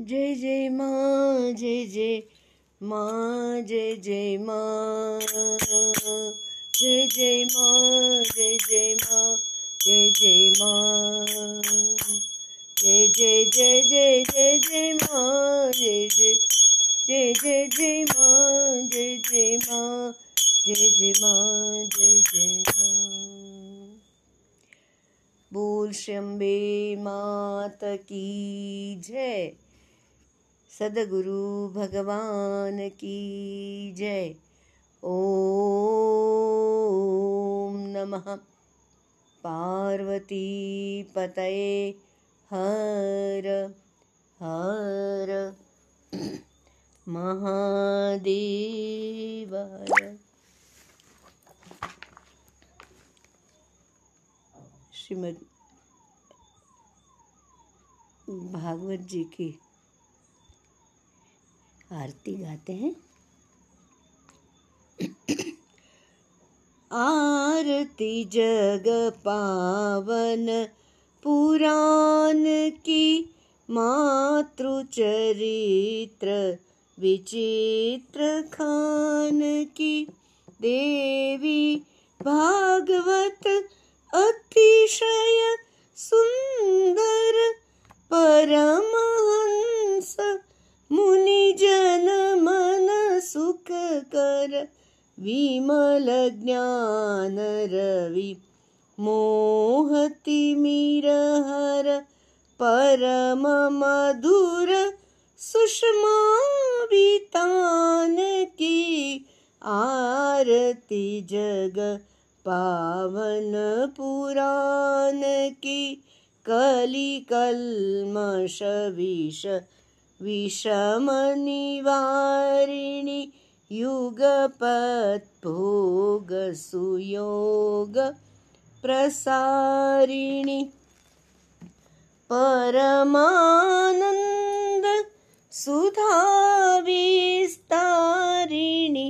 जय जय माँ जय जय माँ जय जय माँ जय जय माँ जय जय माँ जय जय माँ जय जय जय जय जय जय माँ जय जय जय जय जय माँ जय जय माँ जय जय माँ जय जय माँ बोल शंबे मात की जय सदगुरु भगवान की जय। ओम नमः। पार्वती पतये हर हर। महादेव श्रीमद भागवत जी की आरती गाते हैं। आरती जग पावन, पुराण की मातृचरित्र, विचित्र खान की देवी भागवत अतिशय सुंदर, परमहंस मुनिजन मन सुख कर। विमल ज्ञान रवि। मोहति मिरहर, परम मधुर, सुषमा वितान की आरती जग, पावन पुराण की कली कल्मष विष विषम निवारिणि युगपत् प्रसारिणि परमानन्द सुधा विस्तारिणि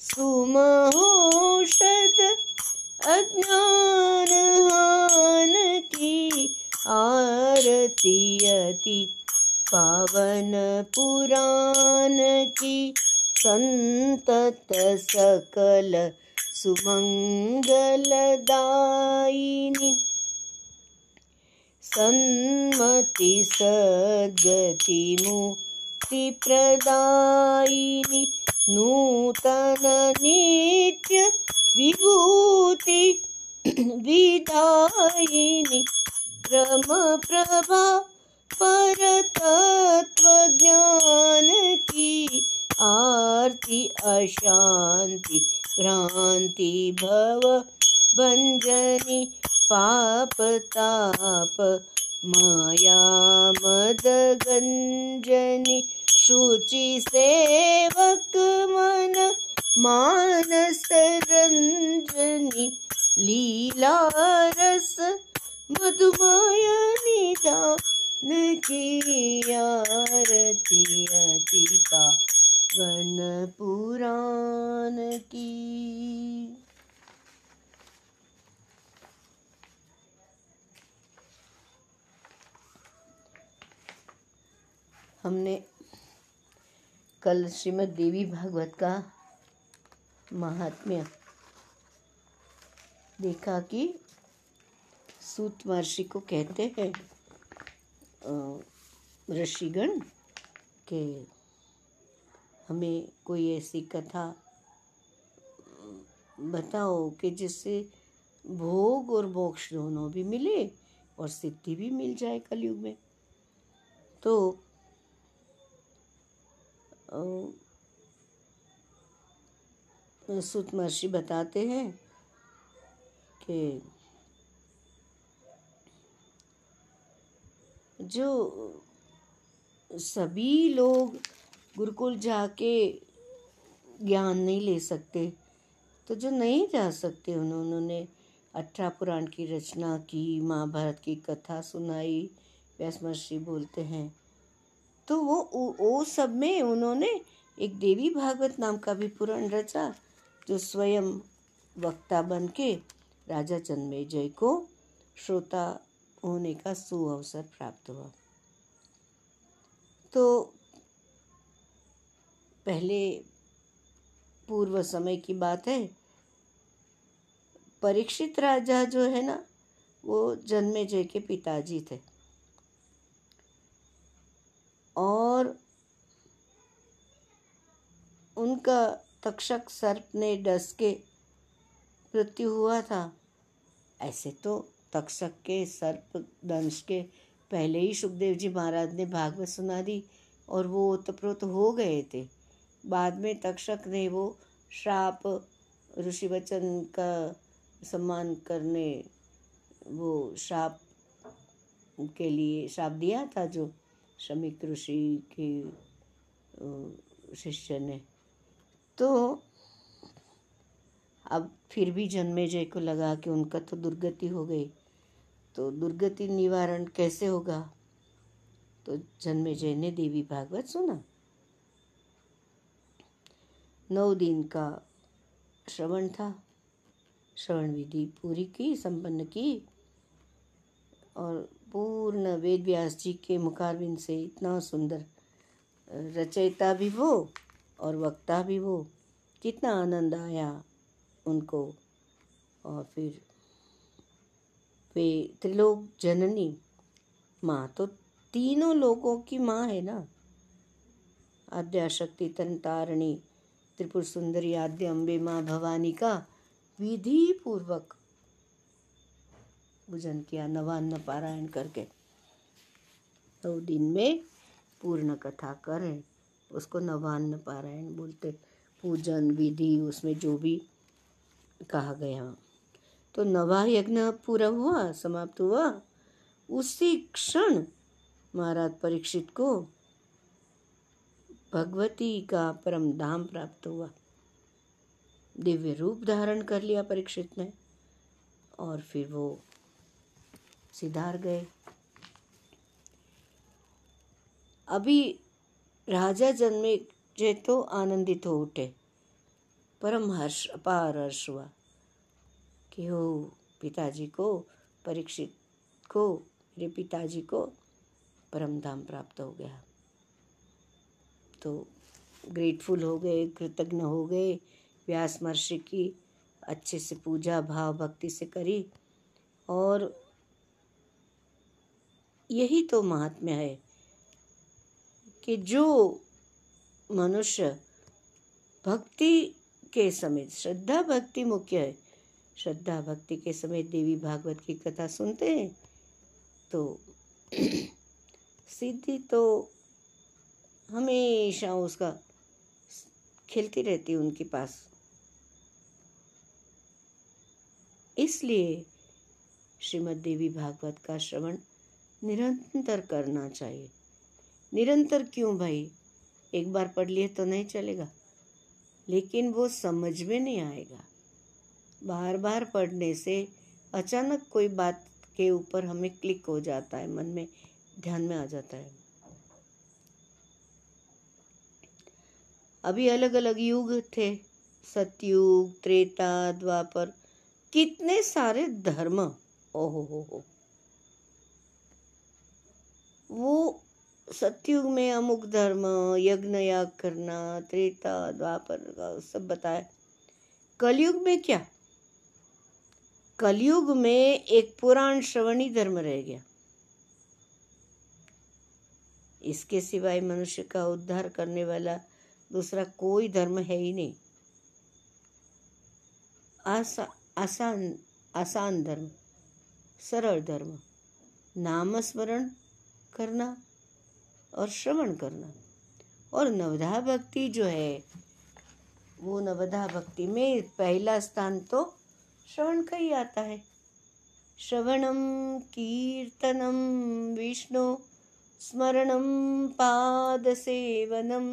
सुमहोषध अज्ञानहान की आरती अति पावन पुराण की संतत सकल सुमंगलदायिनी। सन्मति सद्गति मुक्ति प्रदायिनी। नूतन नित्य विभूति विदायिनी। क्रम प्रभा परतत्व ज्ञान की आरती अशांति भ्रांति भव भंजनी पाप ताप, माया, मद गंजनी शुचि सेवक मन, मानस रंजनी लीला रस, मधुमय निदान की आरती अति पावन पुराण की। हमने कल श्रीमद् देवी भागवत का महात्म्य देखा कि सूत महर्षि को कहते हैं ऋषिगण के हमें कोई ऐसी कथा बताओ कि जिससे भोग और मोक्ष दोनों भी मिले और सिद्धि भी मिल जाए कलयुग में। तो सुत महर्षि बताते हैं कि जो सभी लोग गुरुकुल जाके ज्ञान नहीं ले सकते तो जो नहीं जा सकते उन्होंने अठारह पुराण की रचना की, महाभारत की कथा सुनाई, व्यास बोलते हैं। तो वो वो सब में उन्होंने एक देवी भागवत नाम का भी पुराण रचा, जो स्वयं वक्ता बन के राजा जन्मेजय को श्रोता होने का सुअवसर प्राप्त हुआ। तो पहले पूर्व समय की बात है। परीक्षित राजा जो है ना, वो जन्मे जय के पिताजी थे। और उनका तक्षक सर्प ने डस के मृत्यु हुआ था। ऐसे तो तक्षक के, सर्प दंश के। पहले ही सुखदेव जी महाराज ने भागवत सुना दी और वो ओतप्रोत हो गए थे। बाद में तक्षक ने वो श्राप ऋषि वचन का सम्मान करने वो श्राप के लिए श्राप दिया था जो श्रमिक ऋषि के शिष्य ने। तो अब फिर भी जन्मे जय को लगा कि उनका तो दुर्गति हो गई। तो दुर्गति निवारण कैसे होगा? तो जन्मे जय ने देवी भागवत सुना। नौ दिन का श्रवण था। श्रवण विधि पूरी की, संपन्न की और पूर्ण वेद व्यास जी के मुखारविंद से इतना सुंदर, रचयिता भी वो और वक्ता भी वो, कितना आनंद आया उनको। और फिर वे त्रिलोक जननी माँ तो तीनों लोगों की माँ है ना? आद्याशक्ति तन तंतारणी त्रिपुर सुंदरी, आद्य अम्बे माँ, भवानी का विधि पूर्वक पूजन किया, नवान्न पारायण करके। तो दिन में पूर्ण कथा करें, उसको नवान्न पारायण बोलते। पूजन विधि, उसमें जो भी कहा गया। तो नवा यज्ञ पूरा हुआ, समाप्त हुआ। उसी क्षण महाराज परीक्षित को भगवती का परम धाम प्राप्त हुआ। दिव्य रूप धारण कर लिया परीक्षित ने और फिर वो सिधार गए। अभी राजा जन्मे, जे तो आनंदित हो उठे। परम हर्ष, अपार हर्ष हुआ। कि हो पिताजी को, परीक्षित को, मेरे पिताजी को परम धाम प्राप्त हो गया। तो ग्रेटफुल हो गए, कृतज्ञ हो गए, व्यास महर्षि की अच्छे से पूजा, भाव भक्ति से करी। और यही तो महात्म्य है कि जो मनुष्य भक्ति के समय श्रद्धा भक्ति मुख्य है श्रद्धा भक्ति के समय देवी भागवत की कथा सुनते हैं तो सिद्धि तो हमेशा उसका खिलती रहती उनके पास। इसलिए श्रीमद देवी भागवत का श्रवण निरंतर करना चाहिए। निरंतर क्यों भाई? एक बार पढ़ लिए तो नहीं चलेगा, लेकिन वो समझ में नहीं आएगा। बार बार पढ़ने से अचानक कोई बात के ऊपर हमें क्लिक हो जाता है, मन में, ध्यान में आ जाता है। अभी अलग अलग युग थे, सतयुग, त्रेता, द्वापर, कितने सारे धर्म ओहो हो हो वो सतयुग में अमुक धर्म यज्ञ याग करना, त्रेता, द्वापर, सब बताया। कलयुग में क्या? कलयुग में एक पुराण श्रवणी धर्म रह गया। इसके सिवाय मनुष्य का उद्धार करने वाला दूसरा कोई धर्म है ही नहीं। आसा, आसान आसान धर्म सरल धर्म नाम स्मरण करना और श्रवण करना। और नवधा भक्ति जो है वो नवधा भक्ति में पहला स्थान तो श्रवण का ही आता है। श्रवणम कीर्तनम विष्णु स्मरणम पाद सेवनम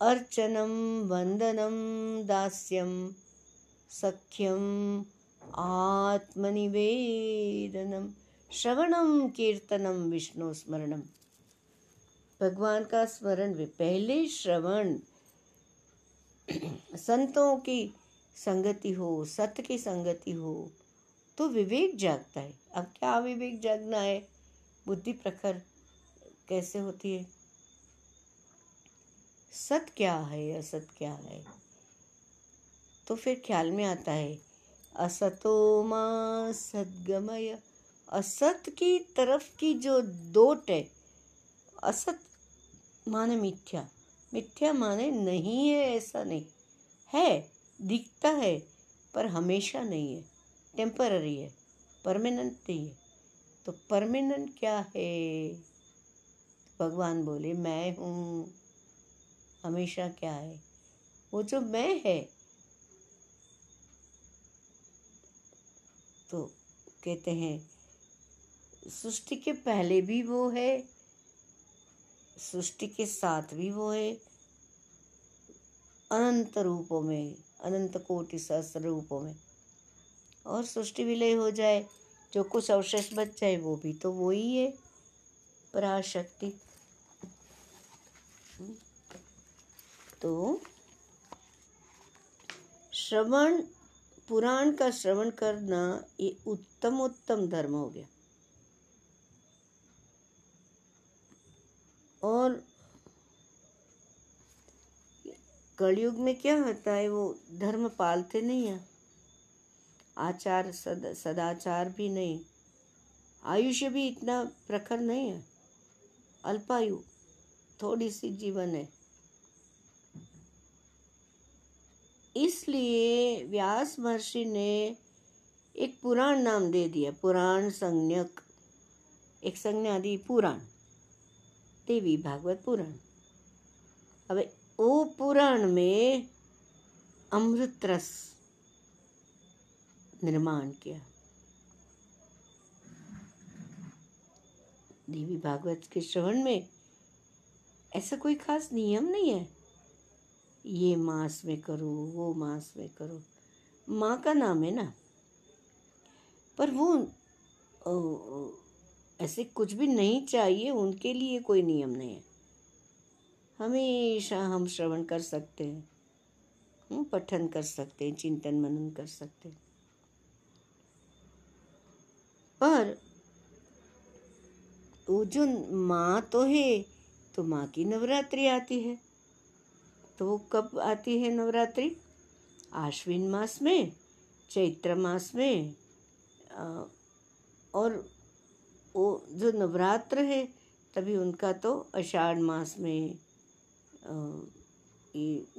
अर्चनम वंदनम दास्यम सख्यम आत्मनिवेदनम श्रवणम कीर्तनम विष्णु स्मरणम भगवान का स्मरण पहले श्रवण संतों की संगति हो, सत्य की संगति हो तो विवेक जागता है। अब क्या विवेक जागना है? बुद्धि प्रखर कैसे होती है? सत क्या है, असत क्या है? तो फिर ख्याल में आता है, असतो माँ सदगमय। असत की तरफ़ की जो दोट है, असत माने मिथ्या। मिथ्या माने नहीं है, ऐसा नहीं। है, दिखता है, पर हमेशा नहीं है। टेम्पररी है परमानेंट नहीं है। तो परमानेंट क्या है? भगवान बोले, मैं हूँ। हमेशा क्या है? वो जो मैं है। तो कहते हैं, सृष्टि के पहले भी वो है सृष्टि के साथ भी वो है। अनंत रूपों में, अनंत कोटि सहस्र रूपों में। और सृष्टि विलय हो जाए, जो कुछ अवशेष बच जाए, वो भी तो वो ही है। पराशक्ति। तो श्रवण, पुराण का श्रवण करना ये उत्तम उत्तम धर्म हो गया। और कलयुग में क्या होता है, वो धर्म पालते नहीं हैं। आचार सद, सदाचार भी नहीं। आयुष्य भी इतना प्रखर नहीं है। अल्पायु थोड़ी सी जीवन है। इसलिए व्यास महर्षि ने एक पुराण नाम दे दिया, पुराण संज्ञक। एक संज्ञा दी पुराण। देवी भागवत पुराण अब वो पुराण में अमृत रस निर्माण किया देवी भागवत के श्रवण में ऐसा कोई खास नियम नहीं है ये मास में करो वो मास में करो माँ का नाम है ना पर वो ओ, ऐसे कुछ भी नहीं चाहिए, उनके लिए कोई नियम नहीं है। हमेशा हम श्रवण कर सकते हैं पठन कर सकते हैं, चिंतन मनन कर सकते हैं। पर वो जो माँ तो है तो माँ की नवरात्रि आती है। तो वो कब आती है नवरात्रि? आश्विन मास में, चैत्र मास में और वो जो नवरात्र है, तभी उनका तो आषाढ़ मास में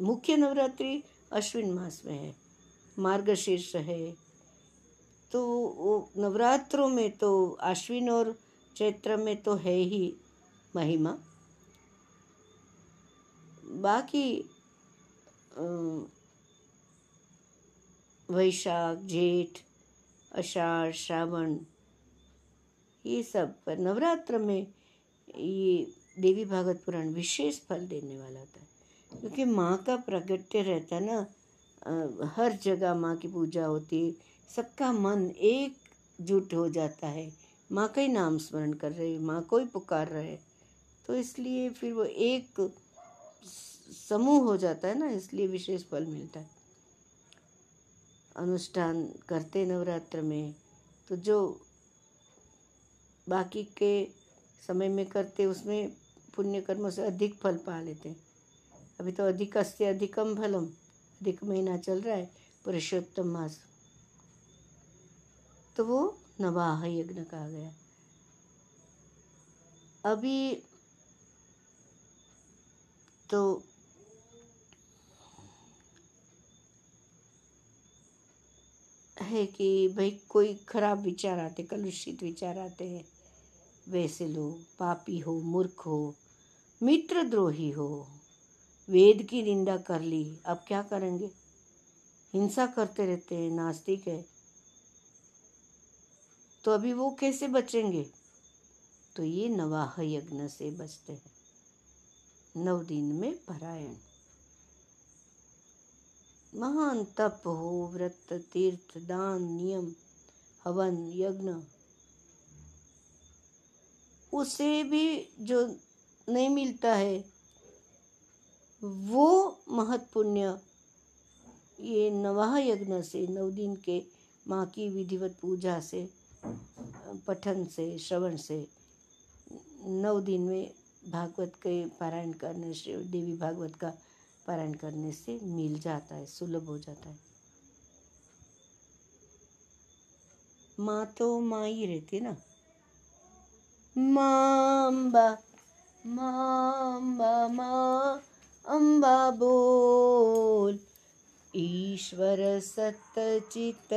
मुख्य नवरात्रि अश्विन मास में है, मार्गशीर्ष है। तो वो नवरात्रों में तो आश्विन और चैत्र में तो है ही महिमा। बाकी वैशाख, जेठ अषाढ़ श्रावण ये सब पर नवरात्र में ये देवी भागवत पुराण विशेष फल देने वाला होता है। क्योंकि माँ का प्रगट्य रहता है ना हर जगह माँ की पूजा होती है, सबका मन एकजुट हो जाता है। माँ का ही नाम स्मरण कर रहे माँ को ही पुकार रहे तो इसलिए फिर वो एक समूह हो जाता है ना, इसलिए विशेष फल मिलता है। अनुष्ठान करते नवरात्र में तो जो बाकी के समय में करते, उसमें पुण्य कर्मों से अधिक फल पा लेते हैं। अभी तो अधिक से अधिकम फलम, अधिक महीना चल रहा है, पुरुषोत्तम मास। तो वो नवाह यज्ञ कहा गया। अभी तो है कि भाई कोई खराब विचार आते, कलुषित विचार आते हैं। वैसे लोग पापी हो, मूर्ख हो मित्र द्रोही हो। वेद की निंदा कर ली, अब क्या करेंगे? हिंसा करते रहते हैं, नास्तिक है। तो अभी वो कैसे बचेंगे? तो ये नवाह यज्ञ से बचते हैं। नव दिन में परायण। महान तप हो, व्रत, तीर्थ, दान, नियम, हवन, यज्ञ उसे भी जो नहीं मिलता है, वो महत्पुण्य। ये नवाह यज्ञ से नौ दिन के माँ की विधिवत पूजा से, पठन से, श्रवण से नौ दिन में भागवत के पारायण करने से, देवी भागवत का पारायण करने से मिल जाता है, सुलभ हो जाता है। माँ तो माँ ही रहती है ना। माँ अम्बा माँ अम्बा बोल ईश्वर सतचित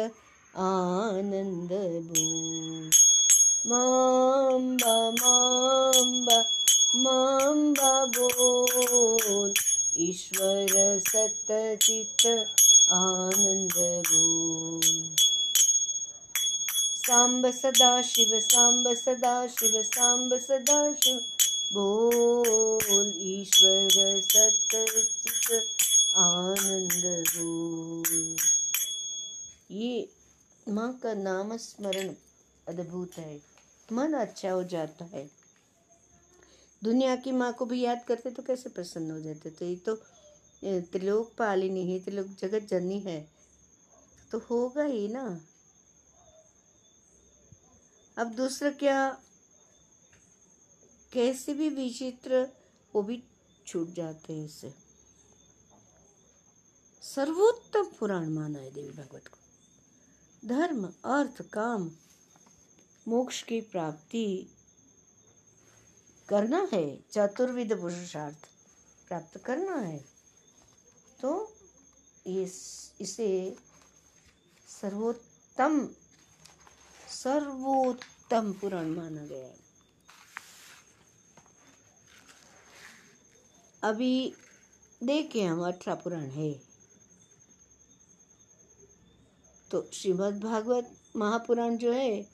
आनंद बोल माम्बा माम्बा माम्बा बोल ईश्वर सतचित आनंद बोल सांब सदा शिव सांब सदा शिव सांब सदा शिव। बोल ईश्वर सतचित आनंद ये माँ का नाम स्मरण अद्भुत है। मन अच्छा हो जाता है। दुनिया की माँ को भी याद करते तो कैसे प्रसन्न हो जाते? तो ये तो त्रिलोक पालिनी है, त्रिलोक जगत जननी है। तो होगा ही ना। अब दूसरा क्या? कैसे भी विचित्र, वो भी छूट जाते हैं इससे। सर्वोत्तम पुराण माना है देवी भगवत को। धर्म, अर्थ, काम, मोक्ष की प्राप्ति करना है। चतुर्विध पुरुषार्थ प्राप्त करना है। तो इस, इसे सर्वोत्तम सर्वोत्तम पुराण माना गया है। अभी देखे हम अठारह पुराण है। तो श्रीमद् भागवत महापुराण जो है,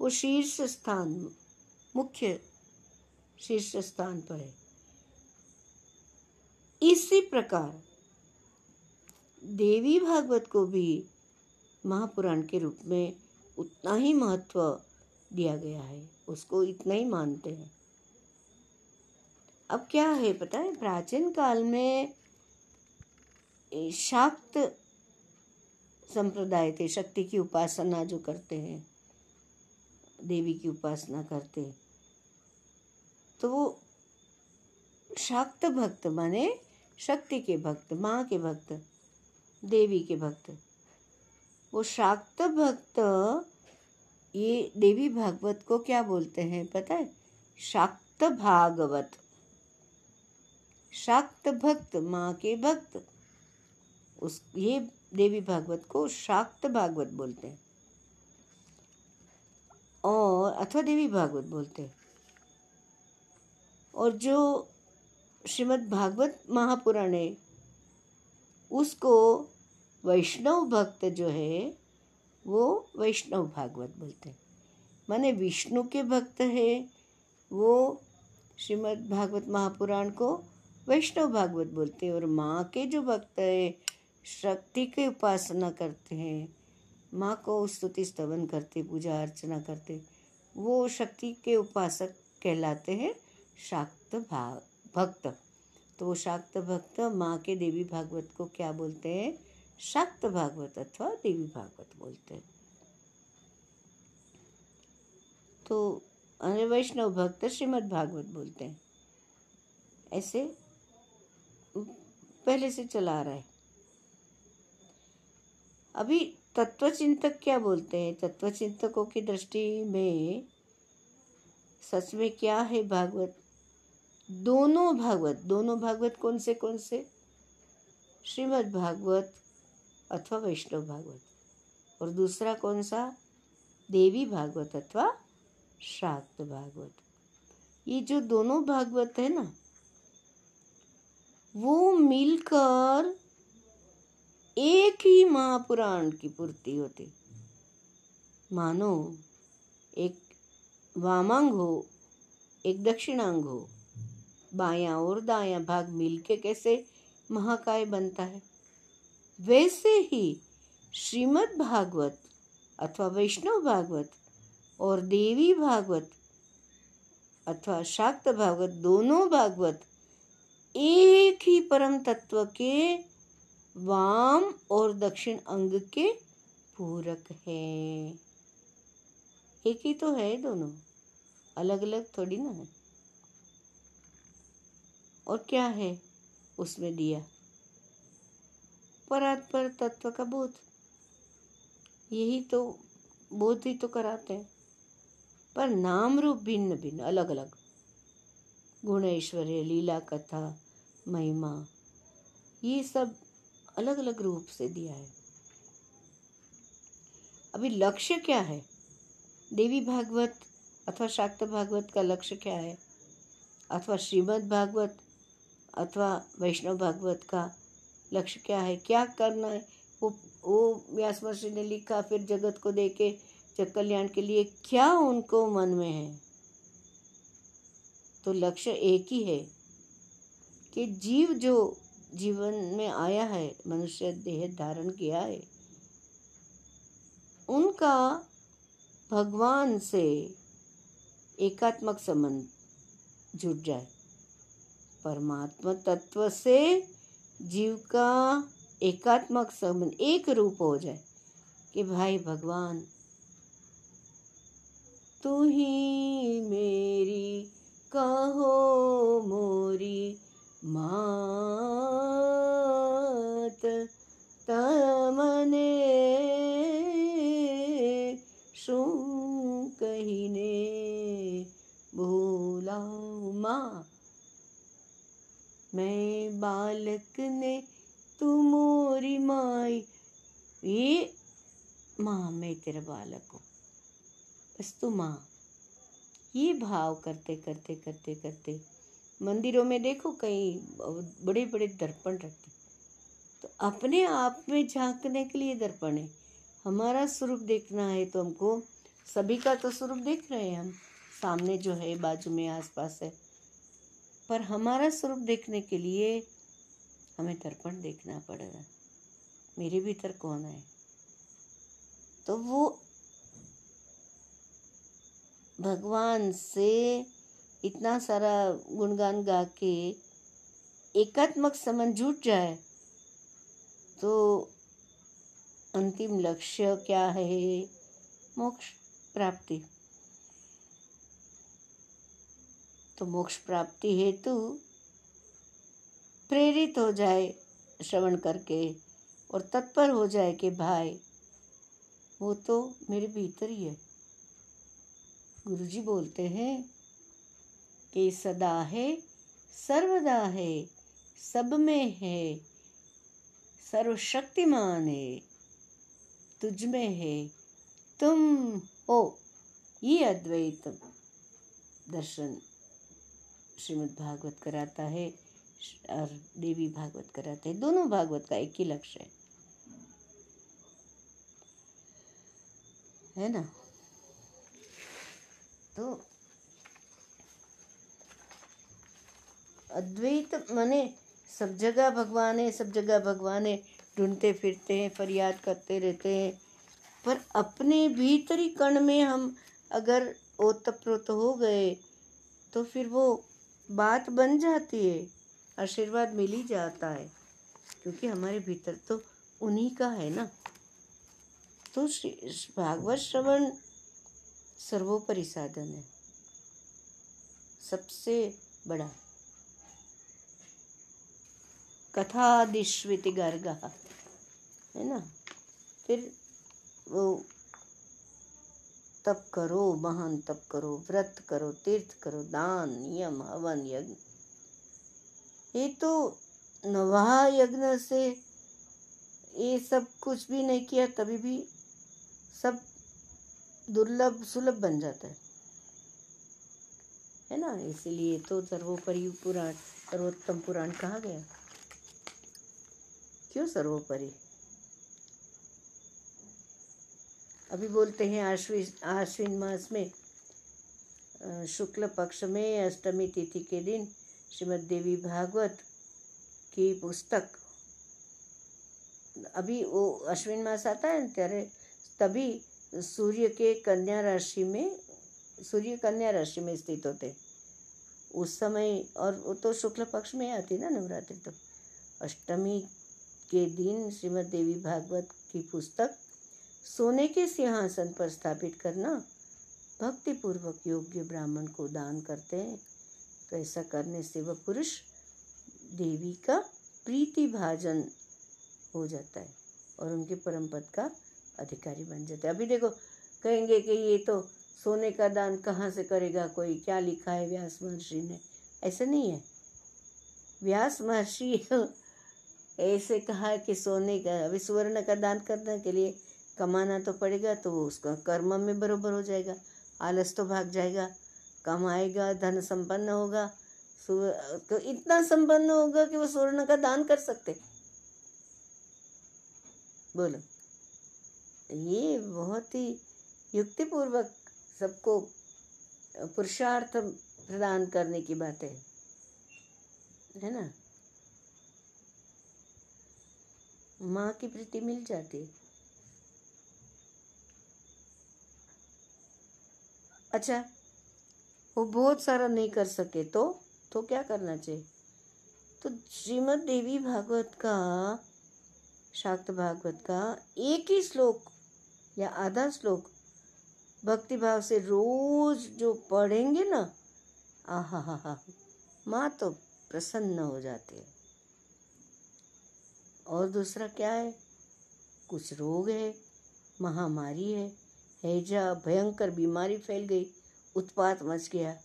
वो शीर्ष स्थान, मुख्य शीर्ष स्थान पर है। इसी प्रकार देवी भागवत को भी महापुराण के रूप में उतना ही महत्व दिया गया है। उसको इतना ही मानते हैं। अब क्या है पता है? प्राचीन काल में शाक्त संप्रदाय थे, शक्ति की उपासना जो करते हैं, देवी की उपासना करते तो वो शाक्त भक्त माने शक्ति के भक्त, माँ के भक्त, देवी के भक्त। वो शाक्त भक्त, ये देवी भागवत को क्या बोलते हैं पता है? शाक्त भागवत। शाक्त भक्त, माँ के भक्त। उस, ये देवी भागवत को शाक्त भागवत बोलते हैं। और, अथवा देवी भागवत बोलते हैं। और जो श्रीमद् भागवत महापुराण है उसको वैष्णव भक्त जो है, वो वैष्णव भागवत बोलते हैं। माने विष्णु के भक्त है, वो श्रीमद् भागवत महापुराण को वैष्णव भागवत बोलते हैं और माँ के जो भक्त है, शक्ति की उपासना करते हैं। माँ को स्तुति स्तवन करते, पूजा अर्चना करते, वो शक्ति के उपासक कहलाते हैं शाक्त भाग भक्त। तो वो शाक्त भक्त माँ के देवी भागवत को क्या बोलते हैं? शाक्त भागवत अथवा देवी भागवत बोलते हैं। तो अन्य वैष्णव भक्त श्रीमद् भागवत बोलते हैं। ऐसे पहले से चला रहा है। अभी तत्वचिंतक क्या बोलते हैं? तत्वचिंतकों की दृष्टि में सच में क्या है भागवत? दोनों भागवत दोनों भागवत कौन से कौन से? श्रीमद् भागवत अथवा वैष्णव भागवत? और दूसरा कौन सा? देवी भागवत अथवा शाक्त भागवत? ये जो दोनों भागवत है ना, वो मिलकर एक ही महापुराण की पूर्ति होती। मानो, एक वामांग हो, एक दक्षिणांग हो, बायां और दायां भाग मिलके कैसे महाकाय बनता है? वैसे ही श्रीमद् भागवत अथवा वैष्णव भागवत और देवी भागवत अथवा शाक्त भागवत दोनों भागवत एक ही परम तत्व के वाम और दक्षिण अंग के पूरक हैं। एक ही तो है दोनों। अलग अलग थोड़ी ना है। और क्या है उसमें दिया? परात्पर तत्व का बोध। यही तो बोध ही तो कराते हैं। पर नाम रूप भिन्न भिन्न अलग अलग गुण ऐश्वर्य, लीला, कथा, महिमा, ये सब अलग अलग रूप से दिया है। अभी लक्ष्य क्या है? देवी भागवत अथवा शाक्त भागवत का लक्ष्य क्या है? अथवा श्रीमद् भागवत अथवा वैष्णव भागवत का लक्ष्य क्या है? क्या करना है? वो वो व्यास महर्षि ने लिखा, फिर जगत को देके जग कल्याण के लिए क्या उनको मन में है? तो लक्ष्य एक ही है कि जीव जो जीवन में आया है, मनुष्य देह धारण किया है, उनका भगवान से एकात्मक संबंध जुट जाए। परमात्मा तत्व से जीव का एकात्मक संबंध, एक रूप हो जाए कि भाई भगवान, तू ही मेरी, कहो मोरी मात तमने तेरा बालक हूँ बस तू माँ। ये भाव करते करते करते करते मंदिरों में देखो कई बड़े बड़े दर्पण रखते तो अपने आप में झांकने के लिए दर्पण है। हमारा स्वरूप देखना है तो हमको सभी का तो स्वरूप देख रहे हैं हम। सामने जो है, बाजू में आसपास है। पर हमारा स्वरूप देखने के लिए हमें दर्पण देखना पड़ेगा। मेरे भीतर कौन है? तो वो भगवान से इतना सारा गुणगान गा के एकात्मक समन जुट जाए तो अंतिम लक्ष्य क्या है? मोक्ष प्राप्ति। तो मोक्ष प्राप्ति हेतु प्रेरित हो जाए, श्रवण करके, और तत्पर हो जाए कि भाई वो तो मेरे भीतर ही है। गुरु जी बोलते हैं कि सदा है, सर्वदा है, सब में है, सर्वशक्तिमान है, तुझ में है, तुम हो। ये अद्वैत दर्शन श्रीमद् भागवत कराता है और देवी भागवत कराते हैं। दोनों भागवत का एक ही लक्ष्य है। है ना? तो अद्वैत माने सब जगह भगवान है, सब जगह भगवान है, ढूंढते फिरते हैं, फरियाद करते रहते हैं। पर अपने भीतरी कण में हम अगर ओतप्रोत हो गए तो फिर वो बात बन जाती है, आशीर्वाद मिल ही जाता है, क्योंकि हमारे भीतर तो उन्हीं का है ना? तो भागवत श्रवण सर्वोपरि साधन है। सबसे बड़ा। कथादिश्वित गर्ग, है ना? फिर वो तप करो, महान तप करो, व्रत करो, तीर्थ करो, दान, नियम, हवन, यज्ञ। ये तो नवाह यज्ञ से ये सब कुछ भी नहीं किया, तभी भी सब दुर्लभ सुलभ बन जाता है। है ना? इसलिए तो सर्वोपरि पुराण, सर्वोत्तम पुराण कहा गया? क्यों सर्वोपरि? अभी बोलते हैं आश्विन आश्विन मास में शुक्ल पक्ष में अष्टमी तिथि के दिन श्रीमद देवी भागवत की पुस्तक, अभी वो अश्विन मास आता है ना त्यारे तभी सूर्य के कन्या राशि में, सूर्य कन्या राशि में स्थित होते। उस समय, और वो तो शुक्ल पक्ष में आती ना नवरात्रि तो अष्टमी के दिन श्रीमद देवी भागवत की पुस्तक, सोने के सिंहासन पर स्थापित करना भक्ति पूर्वक योग्य ब्राह्मण को दान करते हैं। तो ऐसा करने से वह पुरुष देवी का प्रीति भाजन हो जाता है, और उनके परम पद का अधिकारी बन जाते अभी देखो, कहेंगे कि ये तो सोने का दान कहाँ से करेगा कोई? क्या लिखा है व्यास महर्षि ने? ऐसा नहीं है। व्यास महर्षि ऐसे कहा कि सोने का अभी सुवर्ण का दान करने के लिए कमाना तो पड़ेगा तो वो उसका कर्म में बरोबर हो जाएगा, आलस तो भाग जाएगा कमाएगा धन संपन्न होगा तो इतना संपन्न होगा कि वो स्वर्ण का दान कर सकते। बोलो। ये बहुत ही युक्तिपूर्वक सबको पुरुषार्थ प्रदान करने की बात है। है ना? माँ की प्रीति मिल जाती अच्छा वो बहुत सारा नहीं कर सके तो तो क्या करना चाहिए? तो श्रीमद देवी भागवत का, शाक्त भागवत का एक ही श्लोक या आधा श्लोक भक्ति भाव से रोज जो पढ़ेंगे ना आहा हा हा माँ तो प्रसन्न हो जाती है। और दूसरा क्या है? कुछ रोग है, महामारी है हैजा भयंकर बीमारी फैल गई, उत्पात मच गया।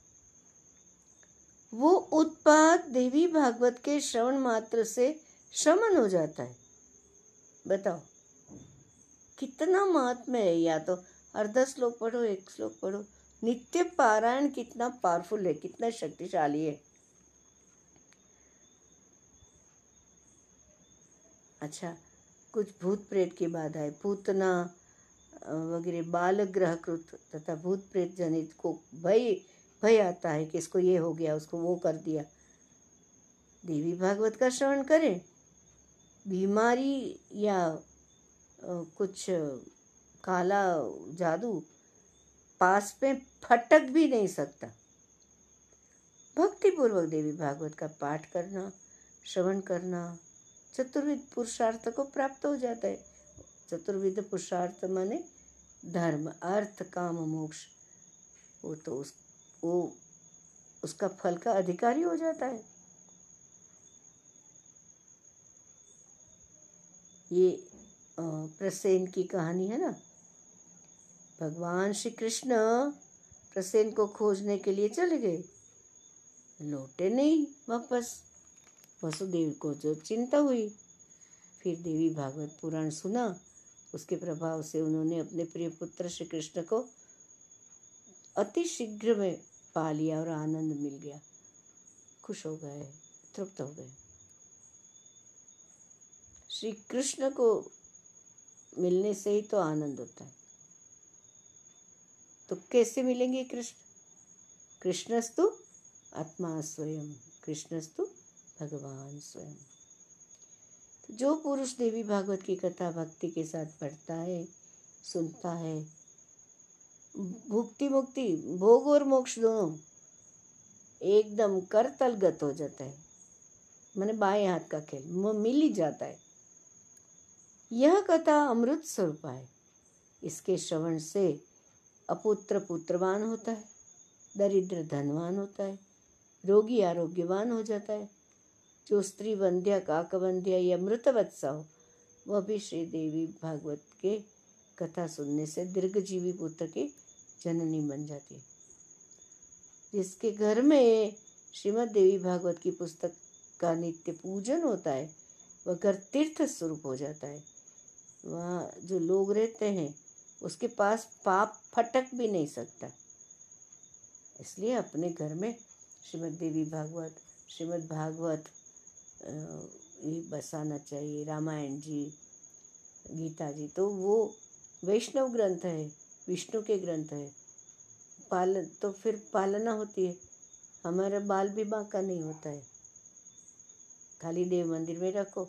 वो उत्पात देवी भागवत के श्रवण मात्र से श्रमण हो जाता है। बताओ कितना महात्मा है या तो अर्धा श्लोक पढ़ो, एक श्लोक पढ़ो। नित्य पारायण कितना पावरफुल है, कितना शक्तिशाली है। अच्छा कुछ भूत प्रेत की बाधाएँ पूतना वगैरह बाल ग्रहकृत तथा भूत प्रेत जनित को भय भय आता है कि इसको ये हो गया, उसको वो कर दिया। देवी भागवत का श्रवण करें। बीमारी या कुछ काला जादू पास में फटक भी नहीं सकता। भक्तिपूर्वक देवी भागवत का पाठ करना, श्रवण करना, चतुर्विध पुरुषार्थ को प्राप्त हो जाता है। चतुर्विध पुरुषार्थ माने धर्म, अर्थ, काम, मोक्ष। वो तो उस, वो उसका फल का अधिकारी हो जाता है। ये प्रसेन की कहानी है ना? भगवान श्री कृष्ण प्रसेन को खोजने के लिए चले गए। लौटे नहीं वापस। वसुदेव को जो चिंता हुई, फिर देवी भागवत पुराण सुना। उसके प्रभाव से उन्होंने अपने प्रिय पुत्र श्री कृष्ण को अति शीघ्र में पा लिया और आनंद मिल गया। खुश हो गए, तृप्त हो गए। श्री कृष्ण को मिलने से ही तो आनंद होता है। तो कैसे मिलेंगे कृष्ण? कृष्णस्तु आत्मा स्वयं, कृष्णस्तु भगवान स्वयं। जो पुरुष देवी भागवत की कथा भक्ति के साथ पढ़ता है, सुनता है, भुक्ति मुक्ति, भोग और मोक्ष दोनों एकदम करतलगत हो जाता है। मैंने बाएँ हाथ का खेल मिल ही जाता है। यह कथा अमृत स्वरूप है। इसके श्रवण से अपुत्र पुत्रवान होता है, दरिद्र धनवान होता है, रोगी आरोग्यवान हो जाता है। जो स्त्री वंध्या काकवंध्या या मृतवत्सा हो, वह भी श्री देवी भागवत के कथा सुनने से दीर्घजीवी पुत्र की जननी बन जाती है। जिसके घर में श्रीमद देवी भागवत की पुस्तक का नित्य पूजन होता है, वह घर तीर्थ स्वरूप हो जाता है। वहाँ जो लोग रहते हैं, उसके पास पाप फटक भी नहीं सकता। इसलिए अपने घर में श्रीमद देवी भागवत, श्रीमद भागवत ये बसाना चाहिए, रामायण जी, गीता जी तो वो वैष्णव ग्रंथ है, विष्णु के ग्रंथ है। पालन तो फिर पालना होती है। हमारा बाल विवाह का नहीं होता है। खाली देव मंदिर में रखो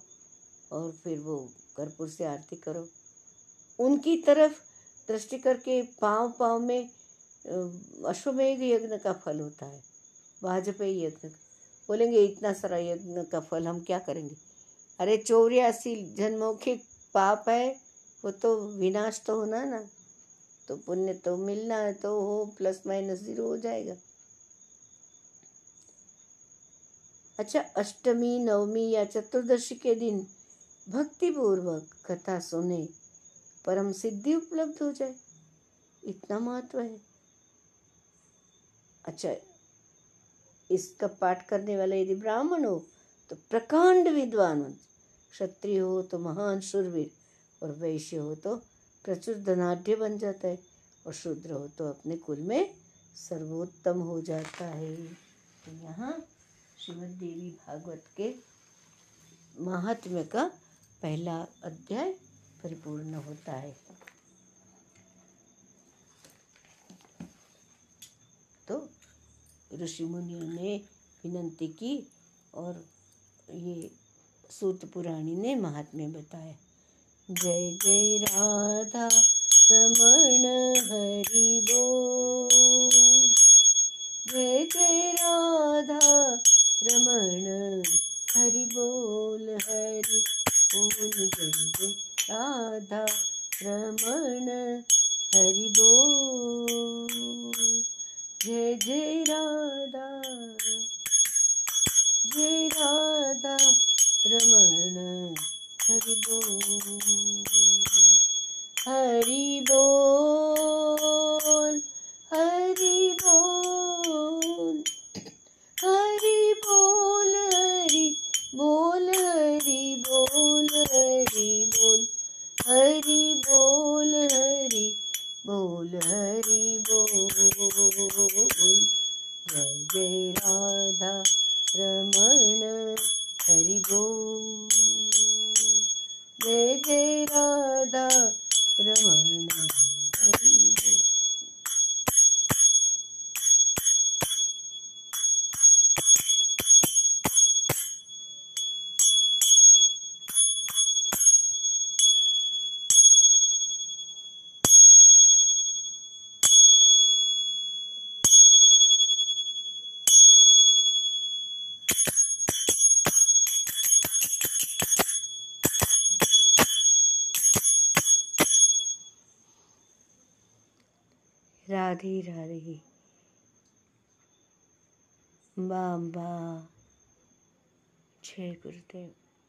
और फिर वो कर्पूर से आरती करो। उनकी तरफ़ दृष्टि करके पाँव पाँव में अश्वमेघ यज्ञ का फल होता है। वाजपेयी यज्ञ। बोलेंगे, इतना सारा यज्ञ का फल हम क्या करेंगे? अरे चौरासी जन्मों के पाप है, वो तो विनाश तो होना ना। तो पुण्य तो मिलना है तो हो, प्लस माइनस ज़ीरो हो जाएगा। अच्छा अष्टमी, नवमी या चतुर्दशी के दिन भक्ति पूर्वक कथा सुने, परम सिद्धि उपलब्ध हो जाए। इतना महत्व है। अच्छा इसका पाठ करने वाला यदि ब्राह्मण हो तो प्रकांड विद्वान क्षत्रिय हो तो महान शुरवीर और वैश्य हो तो प्रचुर धनाढ़ बन जाता है, और शूद्र हो तो अपने कुल में सर्वोत्तम हो जाता है। तो यहाँ श्रीमद देवी भागवत के महात्म्य का पहला अध्याय परिपूर्ण होता है। तो ऋषि मुनियों ने विनंती की और ये सूत पुराणी ने महात्म्य बताया, जय जय राधा रमण हरि बोल। जय जय राधा रमण हरि बोल, हरि जय जय राधा रमण हरि बोल। जय जय राधा। जय राधा रमण हरि बोल। हरि बोल हरि बोल। Hari